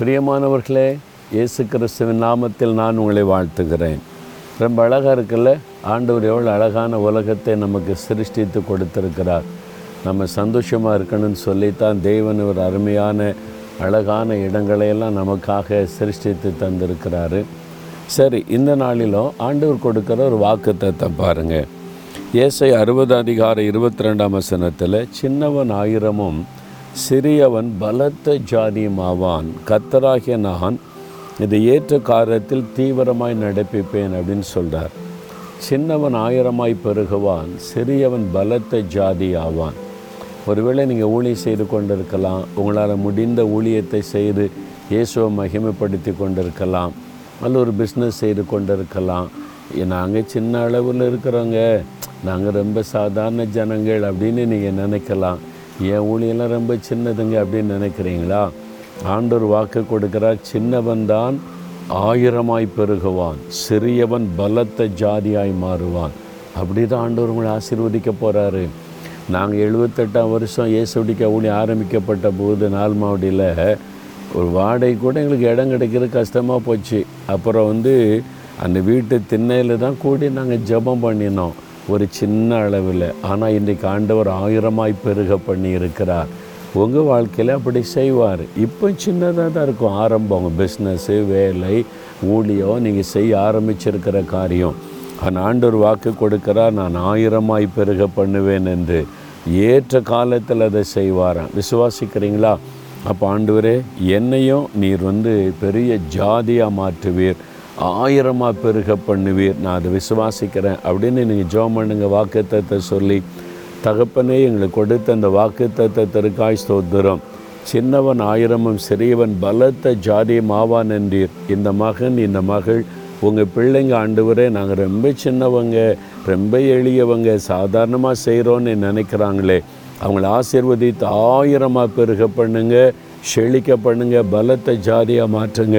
பிரியமானவர்களே இயேசு கிறிஸ்துவின் நாமத்தில் நான் உங்களை வாழ்த்துகிறேன். ரொம்ப அழகாக இருக்குல்ல? ஆண்டவர் எவ்வளோ அழகான உலகத்தை நமக்கு சிருஷ்டித்து கொடுத்துருக்கிறார். நம்ம சந்தோஷமாக இருக்கணும்னு சொல்லித்தான் தேவன் ஒரு அருமையான அழகான இடங்களையெல்லாம் நமக்காக சிருஷ்டித்து தந்திருக்கிறாரு. சரி இந்த நாளிலும் ஆண்டவர் கொடுக்குற ஒரு வாக்குத்தத்தை பாருங்கள் ஏசை அறுபது அதிகார இருபத்தி ரெண்டாம் வசனத்தில் சின்னவன் ஆயிரமும் சிறியவன் பலத்த ஜாதியும் கத்தராகிய நான் இதை ஏற்ற காரியத்தில் தீவிரமாய் நடப்பிப்பேன் அப்படின்னு சொல்கிறார் சின்னவன் ஆயிரமாய் பெருகுவான் சிறியவன் பலத்த ஜாதி ஆவான் ஒருவேளை நீங்கள் ஊழியம் செய்து கொண்டிருக்கலாம் உங்களால் முடிந்த ஊழியத்தை செய்து இயேசுவை மகிமைப்படுத்தி கொண்டிருக்கலாம் அல்ல ஒரு பிஸ்னஸ் செய்து கொண்டிருக்கலாம். நாங்கள் சின்ன அளவில் இருக்கிறோங்க நாங்கள் ரொம்ப சாதாரண ஜனங்கள் அப்படின்னு நீங்கள் நினைக்கலாம். என் ஊழியெல்லாம் ரொம்ப சின்னதுங்க அப்படின்னு நினைக்கிறீங்களா? ஆண்டவர் வாக்கு கொடுக்கிறார் சின்னவன் தான் ஆயிரமாய் பெருகுவான் சிறியவன் பலத்த ஜாதியாய் மாறுவான். அப்படி தான் ஆண்டவர் உங்களை ஆசீர்வதிக்க போகிறாரு நாங்கள் எழுபத்தெட்டாம் வருஷம் இயேசுடிக்க ஊழி ஆரம்பிக்கப்பட்ட போது நால்மாவடியில் ஒரு வாடகை கூட எங்களுக்கு இடம் கிடைக்கிறது கஷ்டமாக போச்சு. அப்புறம் வந்து அந்த வீட்டு திண்ணையில் தான் கூடி நாங்கள் ஜெபம் பண்ணினோம். ஒரு சின்ன அளவில். ஆனால் இன்றைக்கு ஆண்டவர் ஆயிரமாய் பெருக பண்ணி இருக்கிறார் உங்கள் வாழ்க்கையில் அப்படி செய்வார். இப்போ சின்னதாக தான் இருக்கும். ஆரம்பம் உங்கள் பிஸ்னஸ்ஸு வேலை ஊழியம் நீங்கள் செய்ய ஆரம்பிச்சிருக்கிற காரியம். ஆனால் ஆண்டவர் வாக்கு கொடுக்கிறார் நான் ஆயிரமாய் பெருக பண்ணுவேன் என்று. ஏற்ற காலத்தில் அதை செய்வாராம். விசுவாசிக்கிறீங்களா? அப்போ ஆண்டவரே என்னையும் நீர் வந்து பெரிய ஜாதியாக மாற்றுவீர். ஆயிரமாக பெருக பண்ணுவீர். நான் அதை விசுவாசிக்கிறேன். அப்படின்னு நீங்கள் ஜோம் பண்ணுங்க வாக்குத்தத்தை சொல்லி தகப்பனே எங்களுக்கு கொடுத்த அந்த வாக்குத்தத்திற்காய் ஸ்தோத்திரம். சின்னவன் ஆயிரமும் சிறியவன் பலத்த ஜாதியும் ஆவான் என்றீர். இந்த மகன் இந்த மகள் உங்கள் பிள்ளைங்க ஆண்டவரே நாங்கள் ரொம்ப சின்னவங்க ரொம்ப எளியவங்க சாதாரணமாக செய்கிறோன்னு நினைக்கிறாங்களே. அவங்கள ஆசீர்வதித்து ஆயிரமாக பெருக பண்ணுங்க செழிக்க பண்ணுங்க பலத்த ஜாதியாக மாற்றுங்க.